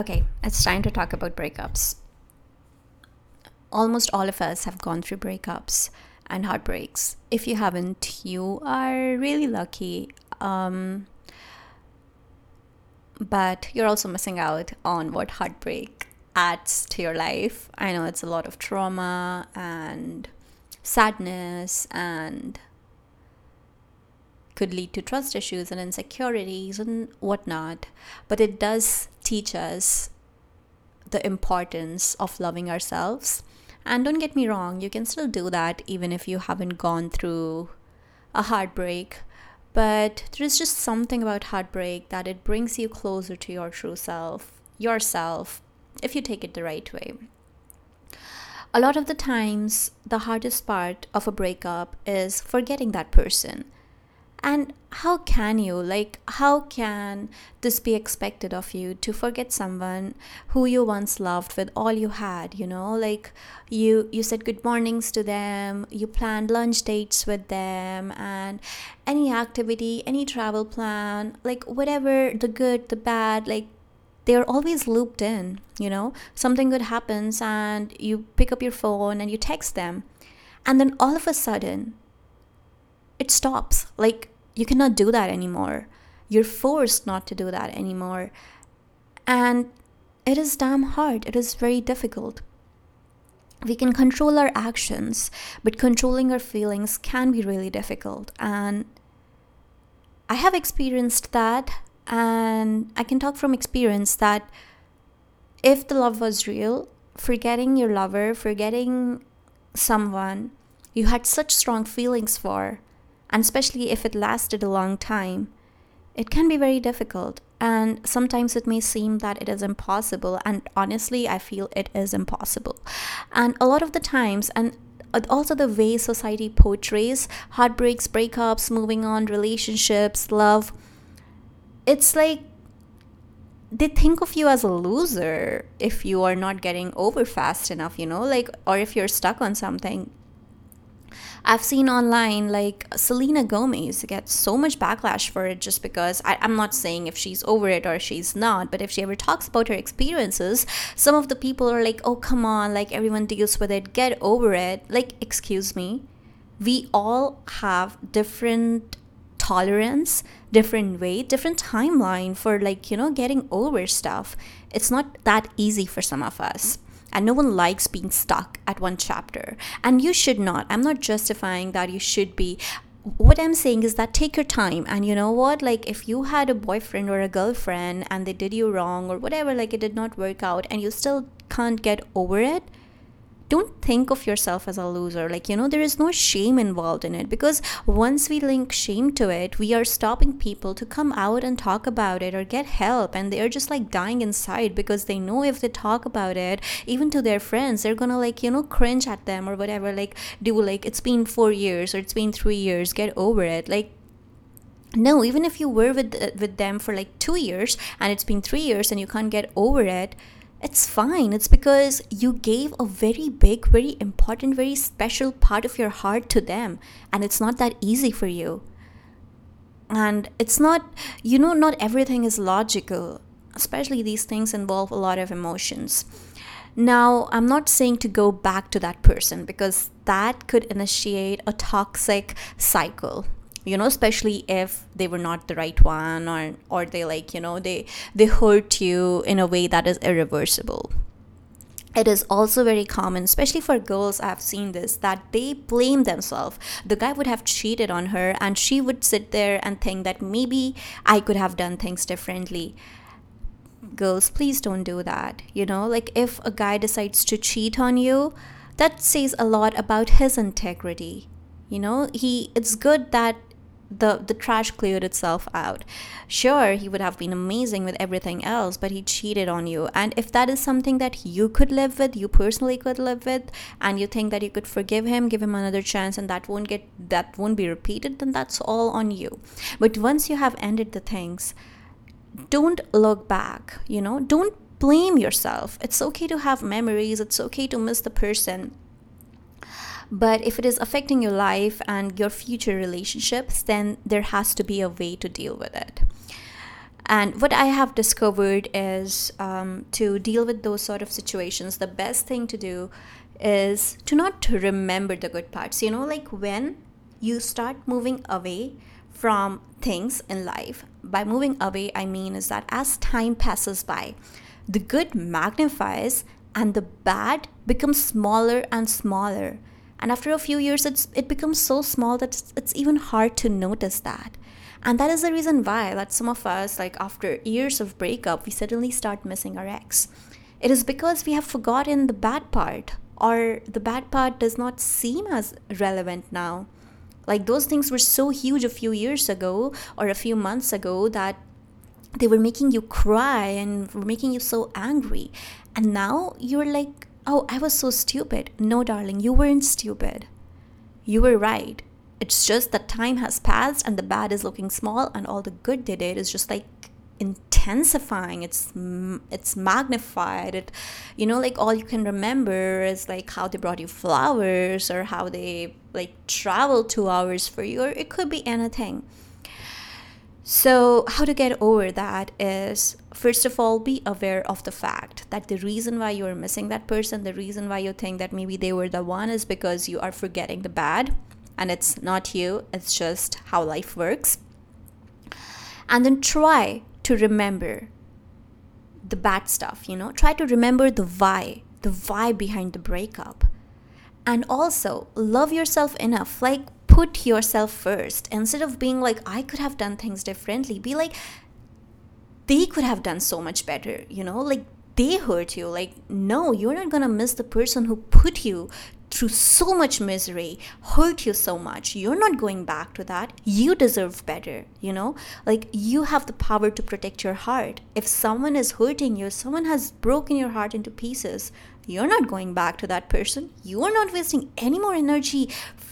Okay, it's time to talk about breakups. Almost all of us have gone through breakups and heartbreaks. If you haven't, you are really lucky. Um, but you're also missing out on what heartbreak adds to your life. I know it's a lot of trauma and sadness and could lead to trust issues and insecurities and whatnot. But it does teach us the importance of loving ourselves. And don't get me wrong, you can still do that even if you haven't gone through a heartbreak. But there's just something about heartbreak that it brings you closer to your true self, yourself, if you take it the right way. A lot of the times, the hardest part of a breakup is forgetting that person and how can you like how can this be expected of you to forget someone who you once loved with all you had you know? Like you you said good mornings to them you planned lunch dates with them and any activity any travel plan like whatever the good the bad like they're always looped in you know? Something good happens and you pick up your phone and you text them. And then all of a sudden it stops. Like, you cannot do that anymore. You're forced not to do that anymore. And it is damn hard. It is very difficult. We can control our actions, but controlling our feelings can be really difficult. And I have experienced that, and I can talk from experience that if the love was real, forgetting your lover, forgetting someone you had such strong feelings for, and especially if it lasted a long time, it can be very difficult. And sometimes it may seem that it is impossible. And honestly, I feel it is impossible. And a lot of the times, and also the way society portrays heartbreaks, breakups, moving on, relationships, love, it's like they think of you as a loser if you are not getting over fast enough, you know, like, or if you're stuck on something. I've seen online like Selena Gomez get so much backlash for it just because I, I'm not saying if she's over it or she's not, but if she ever talks about her experiences, some of the people are like, oh, come on, like everyone deals with it, get over it. Like, excuse me, we all have different tolerance different way different timeline for like you know getting over stuff. It's not that easy for some of us and no one likes being stuck at one chapter. And you should not. I'm not justifying that you should be. What i'm saying is that take your time. And you know what? Like if you had a boyfriend or a girlfriend and they did you wrong or whatever like it did not work out and you still can't get over it don't think of yourself as a loser. Like, you know, there is no shame involved in it because once we link shame to it, we are stopping people to come out and talk about it or get help. And they're just like dying inside because they know if they talk about it, even to their friends, they're gonna like, you know, cringe at them or whatever. Like, do like, it's been four years or it's been three years, get over it. Like, no even if you were with uh, with them for like 2 years and it's been 3 years and you can't get over it it's fine. It's because you gave a very big, very important, very special part of your heart to them, and it's not that easy for you. And it's not, you know, not everything is logical, especially these things involve a lot of emotions. Now, I'm not saying to go back to that person because that could initiate a toxic cycle you know especially if they were not the right one or or they like you know they they hurt you in a way that is irreversible. It is also very common especially for girls i've seen this that they blame themselves. The guy would have cheated on her and she would sit there and think that maybe i could have done things differently. Girls please don't do that you know? Like if a guy decides to cheat on you that says a lot about his integrity you know? He it's good that the the trash cleared itself out. Sure he would have been amazing with everything else but he cheated on you. And if that is something that you could live with you personally could live with and you think that you could forgive him give him another chance and that won't get that won't be repeated then that's all on you. But once you have ended the things don't look back you know? Don't blame yourself. It's okay to have memories. It's okay to miss the person but if it is affecting your life and your future relationships, then there has to be a way to deal with it. And what I have discovered is um, to deal with those sort of situations, the best thing to do is to not remember the good parts. You know, like when you start moving away from things in life, by moving away, I mean is that as time passes by, the good magnifies and the bad becomes smaller and smaller. And after a few years, it's, it becomes so small that it's, it's even hard to notice that. And that is the reason why that some of us, like after years of breakup, we suddenly start missing our ex. It is because we have forgotten the bad part, or the bad part does not seem as relevant now. Like those things were so huge a few years ago or a few months ago that they were making you cry and were making you so angry. And now you're like, oh, I was so stupid. No, darling, you weren't stupid. You were right. It's just that time has passed and the bad is looking small, and all the good they did is just like intensifying it's it's magnified it you know like all you can remember is like how they brought you flowers or how they like traveled two hours for you or it could be anything so, how to get over that is first of all, be aware of the fact that the reason why you're missing that person, the reason why you think that maybe they were the one is because you are forgetting the bad and it's not you, it's just how life works. And then try to remember the bad stuff, you know, try to remember the why, the why behind the breakup. And also love yourself enough. Like, put yourself first instead of being like i could have done things differently be like they could have done so much better you know like they hurt you like no you're not gonna miss the person who put you through so much misery, hurt you so much. You're not going back to that. You deserve better, you know? Like you have the power to protect your heart. If someone is hurting you, someone has broken your heart into pieces, you're not going back to that person. You are not wasting any more energy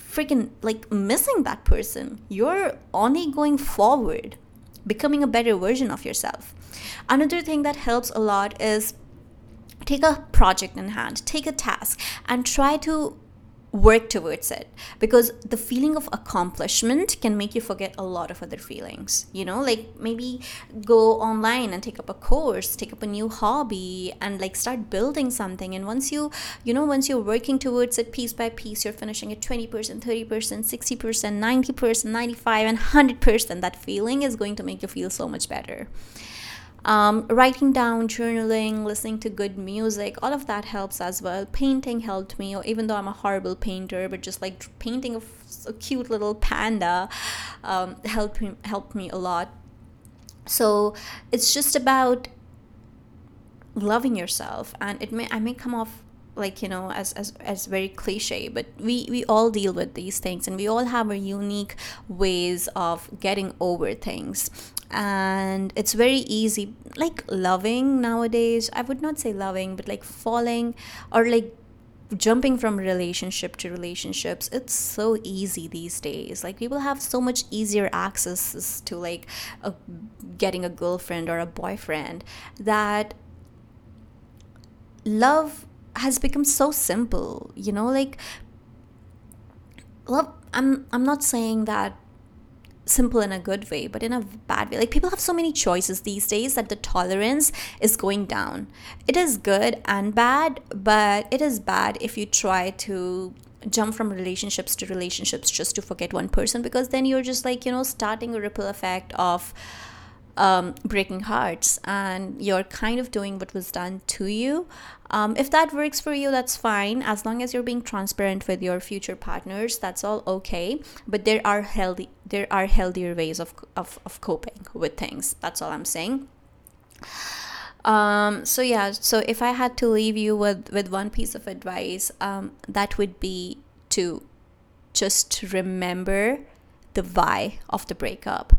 freaking like missing that person. You're only going forward, becoming a better version of yourself. Another thing that helps a lot is take a project in hand, take a task, and try to work towards it. Because the feeling of accomplishment can make you forget a lot of other feelings you know? Like maybe go online and take up a course take up a new hobby and like start building something. And once you you know once you're working towards it piece by piece you're finishing at 20% 30% 60% 90% 95 and 100% that feeling is going to make you feel so much better um, writing down, journaling, listening to good music, all of that helps as well. Painting helped me, even though I'm a horrible painter, but just like painting a, a cute little panda um, helped me helped me a lot. So it's just about loving yourself, and it may I may come off like you know as, as as very cliche but we we all deal with these things and we all have our unique ways of getting over things. And it's very easy like loving nowadays i would not say loving but like falling or like jumping from relationship to relationships. It's so easy these days. Like people have so much easier access to like a, getting a girlfriend or a boyfriend that love has become so simple you know like love i'm i'm not saying that simple in a good way, but in a bad way. Like people have so many choices these days that the tolerance is going down. It is good and bad, but it is bad if you try to jump from relationships to relationships just to forget one person because then you're just like, you know, starting a ripple effect of um, breaking hearts and you're kind of doing what was done to you. Um, if that works for you, that's fine. As long as you're being transparent with your future partners, that's all okay. But there are healthy there are healthier ways of, of, of coping with things. That's all I'm saying. Um, so yeah, so if I had to leave you with, with one piece of advice, um, that would be to just remember the why of the breakup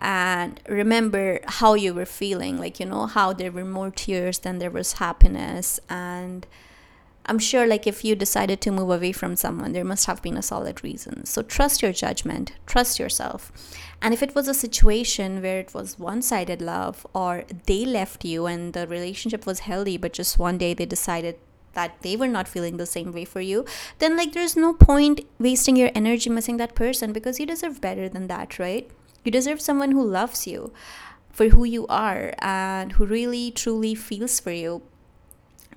and remember how you were feeling like you know how there were more tears than there was happiness. And i'm sure like if you decided to move away from someone there must have been a solid reason. So trust your judgment trust yourself. And if it was a situation where it was one-sided love or they left you and the relationship was healthy but just one day they decided that they were not feeling the same way for you, then like there's no point wasting your energy missing that person because you deserve better than that, right? You deserve someone who loves you. for who you are and who really truly feels for you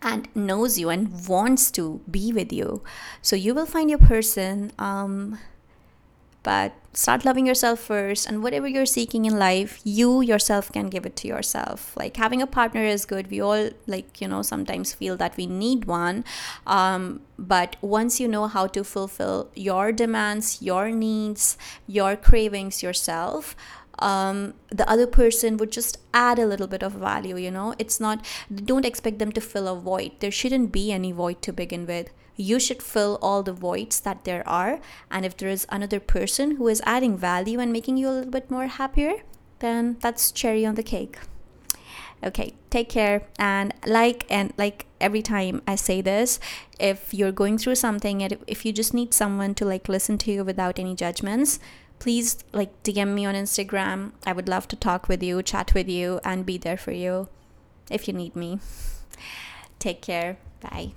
and knows you and wants to be with you. So you will find your person. Um, but start loving yourself first and whatever you're seeking in life you yourself can give it to yourself. Like having a partner is good. We all like you know sometimes feel that we need one um, but once you know how to fulfill your demands your needs your cravings yourself um, the other person would just add a little bit of value you know? It's not don't expect them to fill a void. There shouldn't be any void to begin with you should fill all the voids that there are and if there is another person who is adding value and making you a little bit more happier then that's cherry on the cake. Okay take care and like and like every time i say this if you're going through something and if you just need someone to like listen to you without any judgments please like dm me on instagram. I would love to talk with you chat with you and be there for you if you need me. Take care. Bye